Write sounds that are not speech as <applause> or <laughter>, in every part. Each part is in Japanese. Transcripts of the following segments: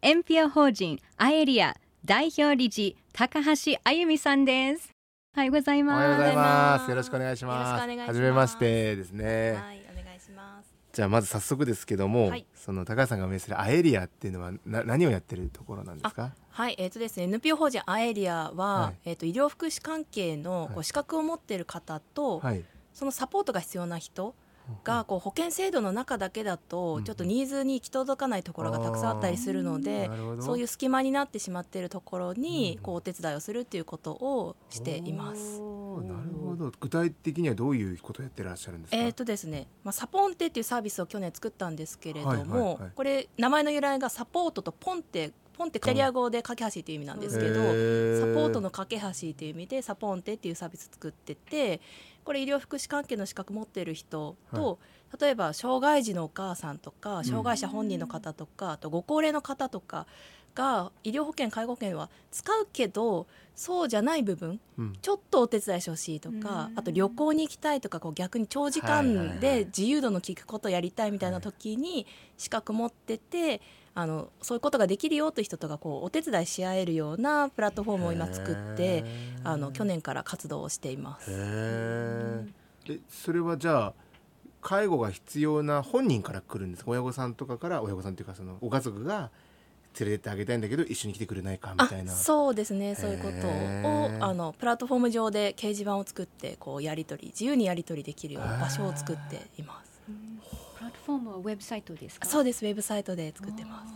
エンピア法人アエリア代表理事高橋あゆみさんですおはようございますおはようございます。よろしくおよ願いします。よろしくお願いしますはじめましてですね。はい、お願いします。じゃあまず早速ですけども、はいその高橋さんが運営するアエリアっていうのはな何をやってるところなんですか？はい、えっ、とですね、NPO 法人アエリアは、はいえっ、と医療福祉関係のこはいう資格を持っている方と、はい。そのサポートが必要な人がこう保険制度の中だけだうんとちょっとニーズに行き届かないところがたくさんあったりするのでそういう隙間になってしまっているところにうんこうお手伝いをするっていうことをしています。なるほど。具体的にはどういうことをやってらっしゃるんですか？えーとですねまあ、サポンテっていうサービスを去年作ったんですけれども、これ名前の由来がサポートとポンテポンテイタリア語で架け橋っていう意味なんですけど、サポートの架け橋っていう意味でサポンテっていうサービス作っててこれ医療福祉関係の資格持ってる人と、例えば障害児のお母さんとか障害者本人の方とか、あとご高齢の方とかが医療保険介護保険は使うけどそうじゃない部分うん。ちょっとお手伝いしてほしいとかあと旅行に行きたいとかこう逆に長時はいはいは間い。で自由度の利くことをやりたいみたいな時に資格持っててあのそういうことができるよという人とがこうお手伝いし合えるようなプラットフォームを今作ってあの去。年から活動をしています。え、それはじゃあ。介護が必要な本人から来るんですか？親御さんとかから親御さんというかそのご家族が連れてってあげたいんだけど一緒に来てくれないかみあたいなそうですねそういうことをあのプラットフォーム上で掲示板を作ってこうやり取り自由にやり取りできるような場所を作っていますフォームはウェブサイトですか？そうです。ウェブサイトで作ってます。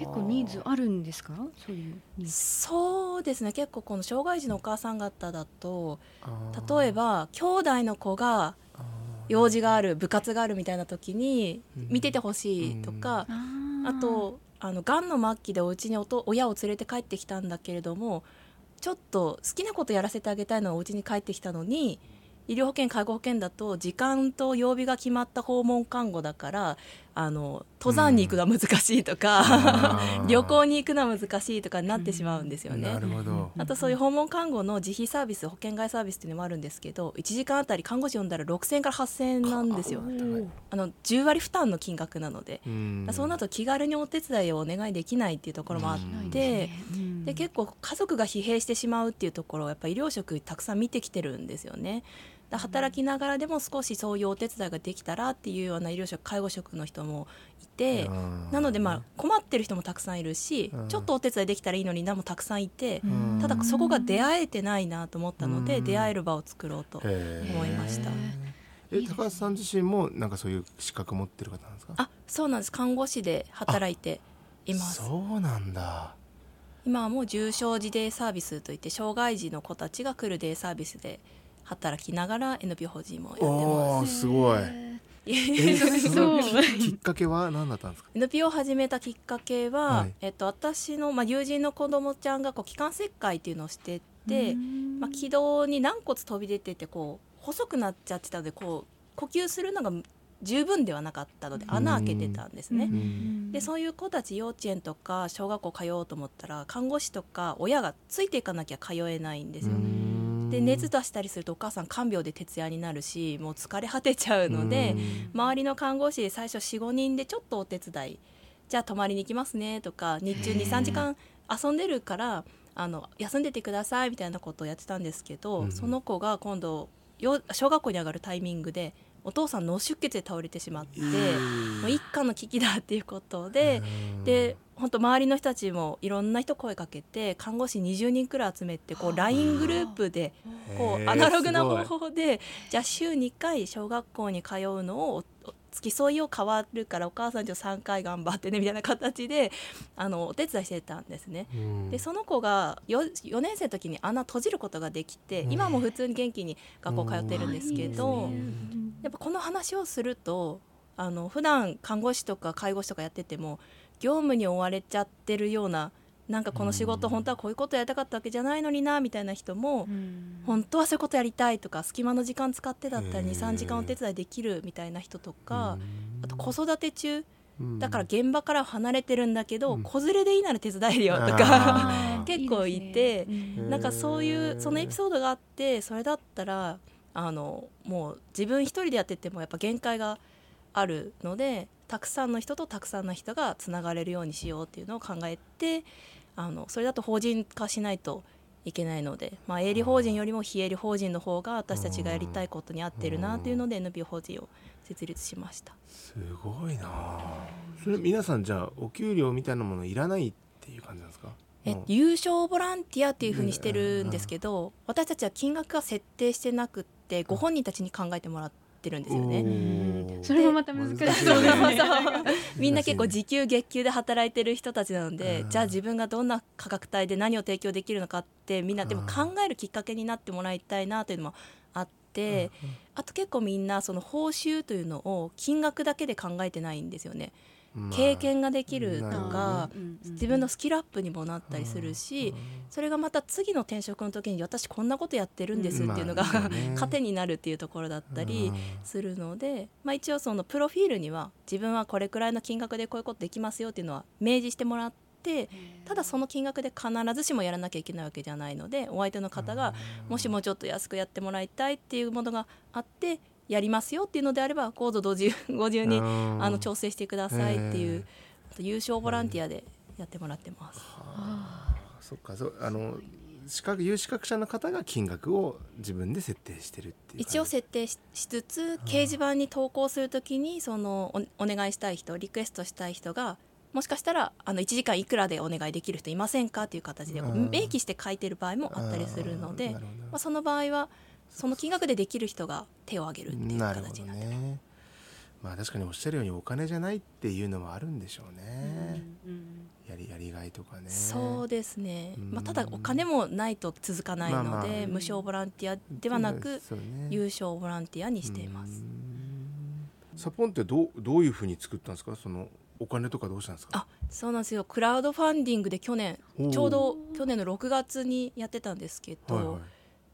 結構ニーズあるんですか？そういうそうですね。結構この障害児のお母さん方だと例えば兄弟の子が用事がある部活があるみたいな時にうん。見ててほしいとか、ああとあのがんの末期でお家におと親を連れて帰ってきたんだけれどもちょっと好きなことやらせてあげたいのはお家に帰ってきたのに医療保険介護保険だと時間と曜日が決まった訪問看護だからあの登山に行くのは難しいとか、<laughs> あー。旅行に行くのは難しいとかになってしまうんですよね。なるほど。あとそういう訪問看護の自費サービス保険外サービスっていうのもあるんですけど1時間あたり看護師呼んだら6000円から8000円なんですよ。あの10割負担の金額なので、うん。そうなると気軽にお手伝いをお願いできないっていうところもあって、で結構家族が疲弊してしまうっていうところをやっぱ医療職たくさん見てきてるんですよね。だ働きながらでも少しそういうお手伝いができたらっていうような医療職介護職の人もいて、うん。なのでまあ困ってる人もたくさんいるし、うん。ちょっとお手伝いできたらいいのになもたくさんいて、うん。ただそこが出会えてないなと思ったので、うん。出会える場を作ろうと思いました。え高橋さん自身もなんかそういう資格持ってる方なんですか？あそうなんです。看護師で働いています。そうなんだ。今はもう重症児デイサービスといって障害児の子たちが来るデイサービスで働きながら NPO 法人もやってます。すごい。ききっかけは何だったんですか？NPO を始めたきっかけは、はい。えっと、私の、まあ、友人の子供ちゃんがこう気管切開っていうのをしてて、まあ、気道に軟骨飛び出ててこう細くなっちゃってたのでこう呼吸するのが十分ではなかったので穴開けてたんですね。うん。でそういう子たち幼稚園とか小学校通おうと思ったら看護師とか親がついていかなきゃ通えないんですよ。で熱出したりするとお母さん看病で徹夜になるしもう疲れ果てちゃうので周りの看護師最初45人でちょっとお手伝いじゃあ泊まりに行きますねとか日中23時間遊んでるからあの休んでてくださいみたいなことをやってたんですけど、うん。その子が今度よ小学校に上がるタイミングでお父さん脳出血で倒れてしまって、もう一家の危機だっていうことで、で本当周りの人たちもいろんな人声かけて看護師20人くらい集めてこう LINE グループでこうアナログな方法でじゃあ週2回小学校に通うのをお付き添いを変わるからお母さんじゃ3回頑張ってねみたいな形であのお手伝いしてたんですね。うん。でその子が 4, 4年生の時に穴閉じることができてうん。今も普通に元気に学校通ってるんですけど、うん。やっぱこの話をするとあの普段看護師とか介護士とかやってても業務に追われちゃってるようななんかこの仕事本当はこういうことやりたかったわけじゃないのになみたいな人も、本当はそういうことやりたいとか隙間の時間使ってだったら23時間お手伝いできるみたいな人とか、あと子育て中だから現場から離れてるんだけど、子連れでいいなら手伝えるよとか <laughs> 結構いてなんかそういうそのエピソードがあってそれだったらあのもう自分一人でやっててもやっぱ限界があるのでたくさんの人とたくさんの人がつながれるようにしようっていうのを考えてあのそれだと法人化しないといけないので、まあ、営利法人よりも非営利法人の方が私たちがやりたいことに合ってるなというので NPO 法人を設立しました。すごいな。それ皆さんじゃあお給料みたいなものいらないっていう感じなんですか？え優勝ボランティアっていうふうにしてるんですけど、私たちは金額が設定してなくってご本人たちに考えてもらってるんですよね。それもまた難しい、ね、みんな結構時給月給で働いてる人たちなので、じゃあ自分がどんな価格帯で何を提供できるのかってみんなでも考えるきっかけになってもらいたいなというのもあって、あと結構みんなその報酬というのを金額だけで考えてないんですよね。経験ができるとか、自分のスキルアップにもなったりするし、それがまた次の転職の時に私こんなことやってるんですっていうのが、<laughs> 糧になるっていうところだったりするので、まあ、一応そのプロフィールには自分はこれくらいの金額でこういうことできますよっていうのは明示してもらって。ただその金額で必ずしもやらなきゃいけないわけじゃないのでお相手の方がもしもちょっと安くやってもらいたいっていうものがあってやりますよっていうのであればコード50にあの調整してくださいっていう、優勝ボランティアでやってもらってます。そっか。そあの資格有資格者の方が金額を自分で設定してるっていう一応設定しつつ掲示板に投稿するときにそのおお願いしたい人リクエストしたい人がもしかしたらあの1時間いくらでお願いできる人いませんかっていう形で明記して書いてる場合もあったりするのでまあ、その場合はその金額でできる人が手を挙げるっていう形になってます。ね、まあ確かにおっしゃるようにお金じゃないっていうのはあるんでしょうね。うんうん、やりやりがいとかね。そうですね。まあただお金もないと続かないので、まあまあ、無償ボランティアではなく、ね、有償ボランティアにしています。サポンってどうどういうふうに作ったんですか？そのお金とかどうしたんですか？あ、そうなんですよ。クラウドファンディングで去年ちょうど去年の6月にやってたんですけど、はいはい、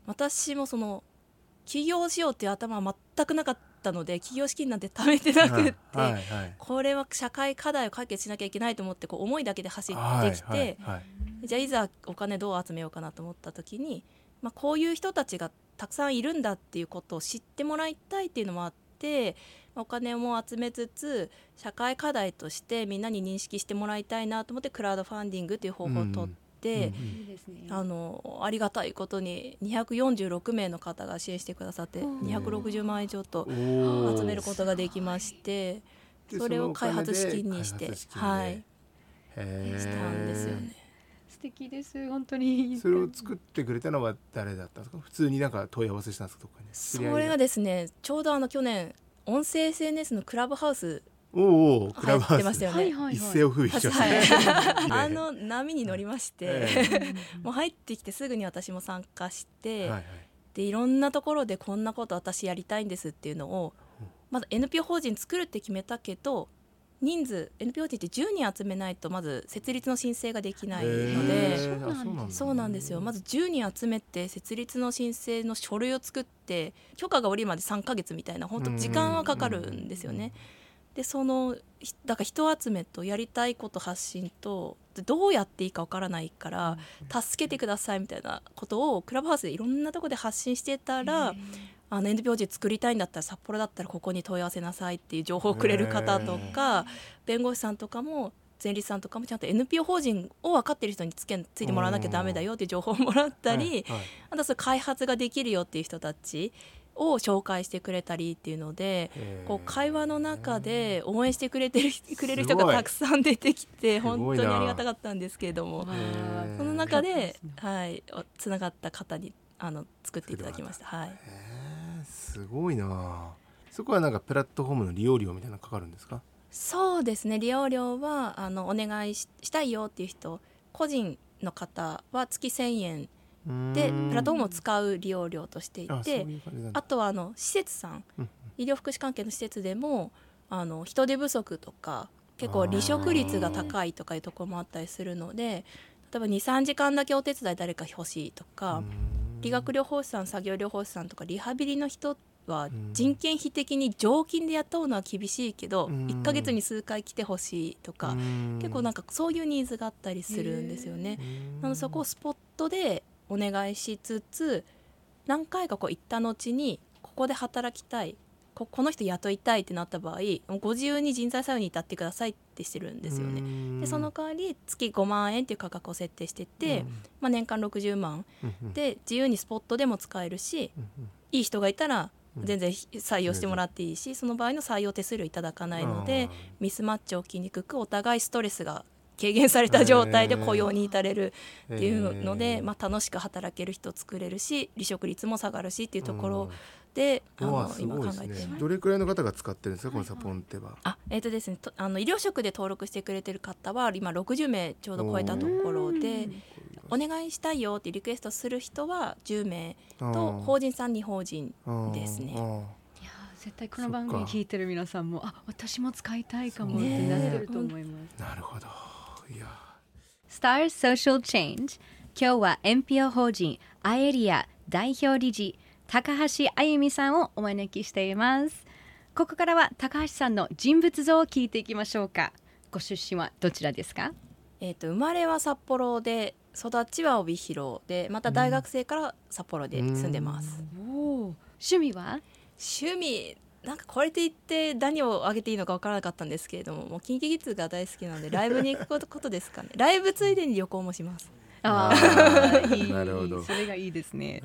私もその起業しようっていう頭は全くなかったので起業資金なんて貯めてなくって、はいはい、これは社会課題を解決しなきゃいけないと思ってこう思いだけで走ってきて、はいはい、じゃあいざお金どう集めようかなと思った時に、まあ、こういう人たちがたくさんいるんだっていうことを知ってもらいたいっていうのもあってお金も集めつつ社会課題としてみんなに認識してもらいたいなと思ってクラウドファンディングっていう方法を取っうん、あのありがたいことに246名の方が支援してくださって260万円以上と集めることができましてそれを開発資金にしてはい。したんですよね。素敵です本当に。それを作ってくれたのは誰だったんですか？普通になんか問い合わせしたんですか？それがですねちょうどあの去年音声 SNS のクラブハウスおお、クラブハウス。ましたよね。一世を風靡しました、あの波に乗りまして、もう入ってきてすぐに私も参加して、でいろんなところでこんなこと私やりたいんですっていうのを、まず NPO 法人作るって決めたけど、人数 NPO 法人って10人集めないとまず設立の申請ができないので。そうなんですよ。まず10人集めて設立の申請の書類を作って許可が下りるまで3か月みたいな本当時間はかかるんですよね。でそのだから人集めとやりたいこと発信とどうやっていいかわからないから助けてくださいみたいなことをクラブハウスでいろんなとこで発信してたら、あの NPO 人作りたいんだったら札幌だったらここに問い合わせなさいっていう情報をくれる方とか弁護士さんとかも前立さんとかもちゃんと NPO 法人を分かってる人につけついてもらわなきゃだめだよっていう情報をもらったり、あとそれ開発ができるよっていう人たちを紹介してくれたりっていうのでこう会話の中で応援してくれてるくれる人がたくさん出てきて本当にありがたかったんですけれども。その中で、はい、つながった方にあの作っていただきました。はい、すごいな。そこはなんかプラットフォームの利用料みたいなかかるんですか？そうですね。利用料はあのお願いしたいよっていう人個人の方は月1000円でプラットフォームを使う利用料としていてあとはあの施設さん、医療福祉関係の施設でもあの人手不足とか結構離職率が高いとかいうところもあったりするので例えば23時間だけお手伝い誰か欲しいとか理学療法士さん作業療法士さんとかリハビリの人は人件費的に常勤で雇うのは厳しいけどうん。1ヶ月に数回来てほしいとか結構なんかそういうニーズがあったりするんですよね。なのでそこをスポットでお願いしつつ何回かこう行った後にここで働きたいここの人雇いたいってなった場合ご自由に人材採用に至ってくださいってしてるんですよね。でその代わり月5万円っていう価格を設定してて、まあ、年間60万。で自由にスポットでも使えるしいい人がいたら全然採用してもらっていいしその場合の採用手数料いただかないのでミスマッチ起きにくくお互いストレスが軽減された状態で雇用に至れるっていうので、まあ、楽しく働ける人作れるし離職率も下がるしっていうところで、あうわの今すごいです考えています。ねどれくらいの方が使ってるんですかこのサポンテは？あえーとですね、とあの医療職で登録してくれてる方は今60名ちょうど超えたところでお願いしたいよってリクエストする人は10名と法人さんに法人ですね。いやー絶対この番組聞いてる皆さんもあ私も使いたいかもってなってると思います。あーなるほど Star Social Change 今日は NPO 法人アエリア代表理事高橋あゆみさんをお招きしています。ここからは高橋さんの人物像を聞いていきましょうか。ご出身はどちらですか？えー、と生まれは札幌で育ちは帯広でまた大学生から札幌で住んでます、おお趣味は？趣味なんかこれで言って何をあげていいのか分からなかったんですけれどももう KinKiKids が大好きなのでライブに行くことですかね。ライブついでに旅行もします。ああいいなるほど。それがいいですね。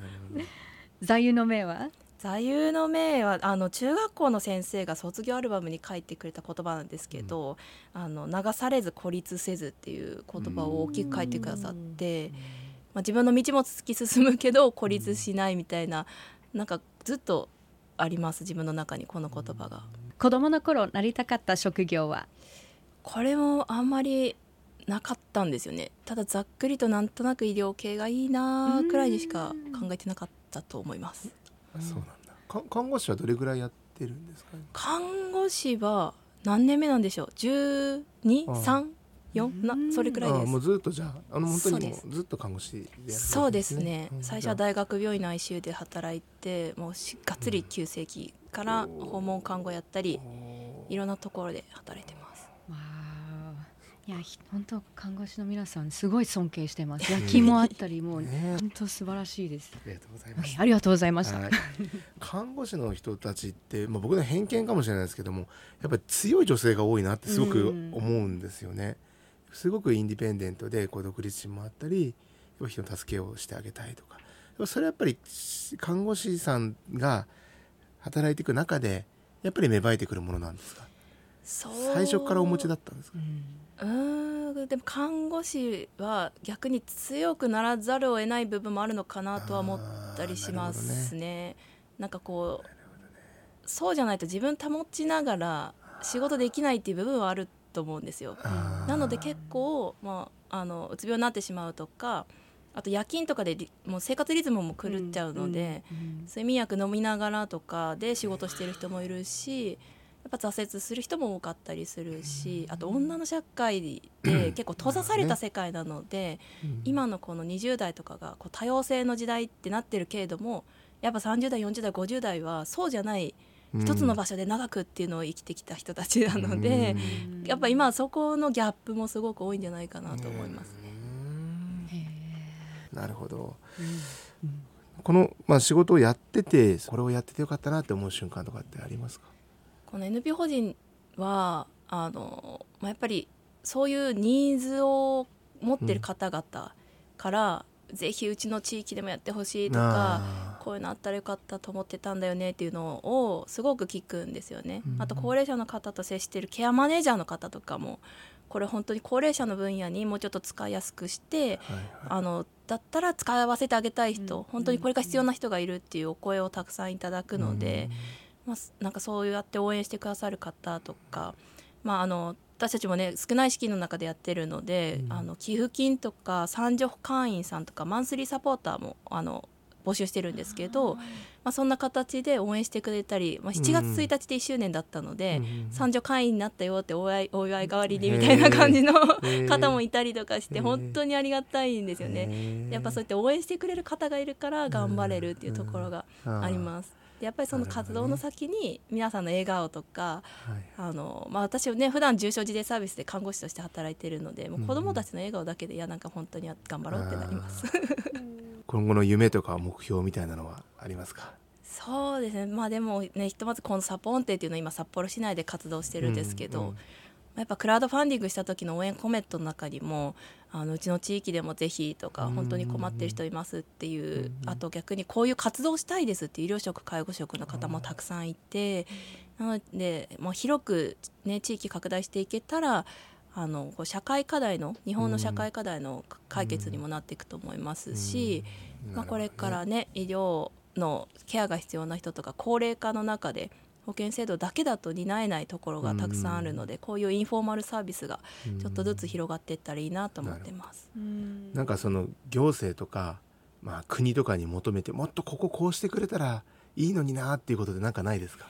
座右の銘は？座右の銘はあの中学校の先生が卒業アルバムに書いてくれた言葉なんですけど「あの流されず孤立せず」っていう言葉を大きく書いてくださって、まあ、自分の道も突き進むけど孤立しないみたいななんかずっとあります自分の中にこの言葉が。子供の頃なりたかった職業は？これもあんまりなかったんですよね。ただざっくりとなんとなく医療系がいいなくらいにしか考えてなかったと思います。そうなんだ。看護師はどれぐらいやってるんですか？看護師は何年目なんでしょう？1 2 3なそれくらいです。もうずっとじゃああの本当にもうずっと看護師でやる、そうですね、最初は大学病院の ICU で働いてもうがっつり急性期から訪問看護やったり、うん、いろんなところで働いてます。いや本当看護師の皆さんすごい尊敬してます。焼きもあったりもう本当素晴らしいです。ありがとうございます。ありがとうございました。看護師の人たちってまあ僕の偏見かもしれないですけども、やっぱり強い女性が多いなってすごく思うんですよね。すごくインディペンデントでこう独立心もあったり人の助けをしてあげたいとか。それはやっぱり看護師さんが働いていく中でやっぱり芽生えてくるものなんですか？最初からお持ちだったんですか？うーん。でも看護師は逆に強くならざるを得ない部分もあるのかなとは思ったりしますね。なんかこうそうじゃないと自分保ちながら仕事できないっていう部分はあると思うんですよ。なので結構、まあ、あのうつ病になってしまうとかあと夜勤とかでりもう生活リズムも狂っちゃうので、睡眠薬飲みながらとかで仕事してる人もいるしやっぱ挫折する人も多かったりするしあと女の社会で結構閉ざされた世界なので、うん。今のこの20代とかがこう多様性の時代ってなってるけれどもやっぱ30代40代50代はそうじゃない一つの場所で長くっていうのを生きてきた人たちなので、<laughs> やっぱ今はそこのギャップもすごく多いんじゃないかなと思います。うん。なるほど、この、まあ、仕事をやっててこれをやっててよかったなって思う瞬間とかってありますか？この NPO 法人はあの、まあ、やっぱりそういうニーズを持ってる方々から、ぜひうちの地域でもやってほしいとかあこういうのあったらよかったと思ってたんだよねっていうのをすごく聞くんですよね。あと高齢者の方と接してるケアマネージャーの方とかもこれ本当に高齢者の分野にもうちょっと使いやすくしてーはいはい。あのだったら使わせてあげたい人、本当にこれが必要な人がいるっていうお声をたくさんいただくので、まあ、すなんかそうやって応援してくださる方とか、まあ、あの私たちもね少ない資金の中でやってるので、あの寄付金とか三助会員さんとかマンスリーサポーターもあの募集してるんですけど、まあ、そんな形で応援してくれたり、まあ、7月1日で1周年だったので、三女会員になったよってお祝いお祝い代わりにみたいな感じの方もいたりとかして本当にありがたいんですよね。やっぱそうやって応援してくれる方がいるから頑張れるっていうところがあります。やっぱりその活動の先に皆さんの笑顔とか、あのまあ、私はね普段重症児童サービスで看護師として働いているのでもう子どもたちの笑顔だけでいやなんか本当に頑張ろうってなります。今後の夢とか目標みたいなのはありますか？そうですね。まあでもねひとまずこのサポンテっていうのは今札幌市内で活動してるんですけど、うんうん。やっぱクラウドファンディングした時の応援コメントの中にもあのうちの地域でもぜひとか本当に困ってる人いますっていうあと逆にこういう活動したいですって医療職介護職の方もたくさんいてなので、まあ、広く、ね、地域拡大していけたらあの社会課題の日本の社会課題の解決にもなっていくと思いますし、まあ、これからね医療のケアが必要な人とか高齢化の中で保険制度だけだと担えないところがたくさんあるので、こういうインフォーマルサービスがちょっとずつ広がっていったらいいなと思ってます。なんかその行政とか、まあ、国とかに求めてもっとこここうしてくれたらいいのになっていうことでなんかないですか？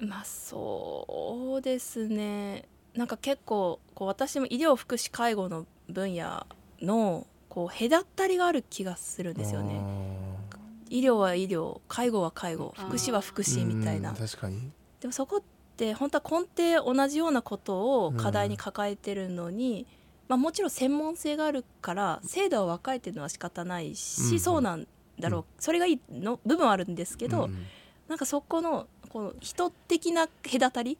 まあそうですね。なんか結構こう私も医療福祉介護の分野のこう隔たりがある気がするんですよね。医療は医療介護は介護福祉は福祉みたいな。確かに。でもそこって本当は根底同じようなことを課題に抱えてるのに、まあ、もちろん専門性があるから制度は分かれてるのは仕方ないし、うん、そうなんだろう、うん、それがいいの部分はあるんですけど、うん、なんかそこのこの人的な隔たり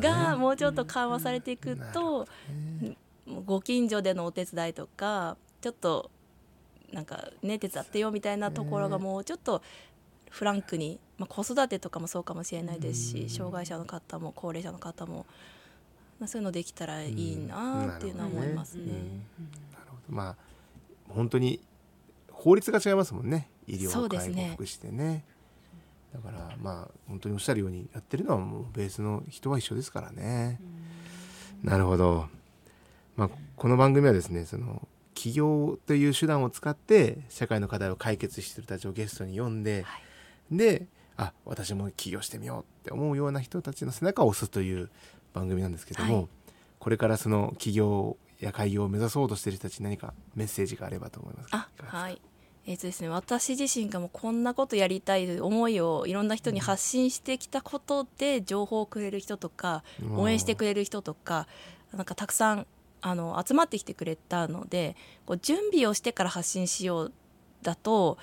がもうちょっと緩和されていくと、ね、ご近所でのお手伝いとかちょっとなんかね手伝ってよみたいなところがもうちょっとフランクに、まあ、子育てとかもそうかもしれないですし障害者の方も高齢者の方も、まあ、そういうのできたらいいなっていうのは思いますね。なるほどまあ本当に法律が違いますもんね医療介護福祉でね。だからまあ本当におっしゃるようにやってるのはもうベースの人は一緒ですからね。なるほど。まあこの番組はですねその起業という手段を使って社会の課題を解決している人たちをゲストに呼んで、はい、であ私も起業してみようって思うような人たちの背中を押すという番組なんですけども、はい、これからその起業や開業を目指そうとしている人たちに何かメッセージがあればと思いますあはい。えーとですね、私自身がもうこんなことやりたい思いをいろんな人に発信してきたことで情報をくれる人とか応援してくれる人とかなんかたくさんあの集まってきてくれたのでこう準備をしてから発信しようだと、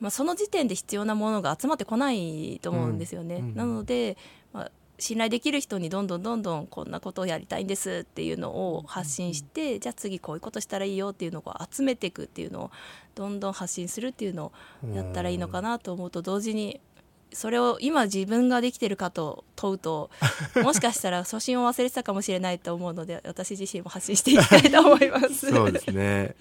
まあ、その時点で必要なものが集まってこないと思うんですよね。うんうん、なので、まあ、信頼できる人にどんどんどんどんこんなことをやりたいんですっていうのを発信して、じゃあ次こういうことしたらいいよっていうのを集めていくっていうのをどんどん発信するっていうのをやったらいいのかなと思うと同時にそれを今自分ができてるかと問うと <laughs> もしかしたら初心を忘れてたかもしれないと思うので私自身も発信していきたいと思います。そうですね。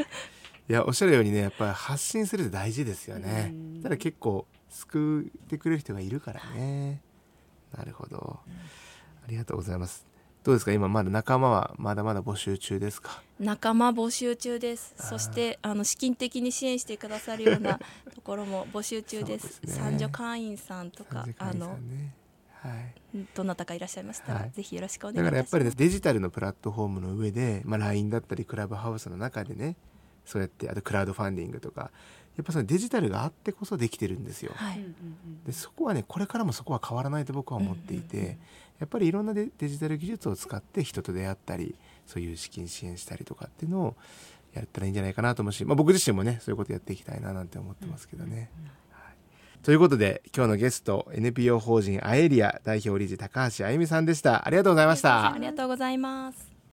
いやおっしゃるようにねやっぱり発信するって大事ですよね。ただ結構救ってくれる人がいるからね。なるほど。ありがとうございますどうですか？今まだ仲間はまだまだ募集中ですか？仲間募集中です。そしてあの資金的に支援してくださるような <laughs> ところも募集中です。です、ね、三女会員さんとか、ね、あのはい、どなたかいらっしゃいましたら、はい、ぜひよろしくお願いします。だからやっぱり、ね、デジタルのプラットフォームの上で、まあ、LINE だったりクラブハウスの中でねそうやってあとクラウドファンディングとかやっぱそのデジタルがあってこそできてるんですよ。はい、でそこはねこれからもそこは変わらないと僕は思っていて、やっぱりいろんなデジタル技術を使って人と出会ったりそういう資金支援したりとかっていうのをやったらいいんじゃないかなと思うし、まあ、僕自身もねそういうことやっていきたいななんて思ってますけどね。はい、ということで今日のゲスト NPO 法人アエリア代表理事高橋あゆみさんでした。ありがとうございました。ありがとうございます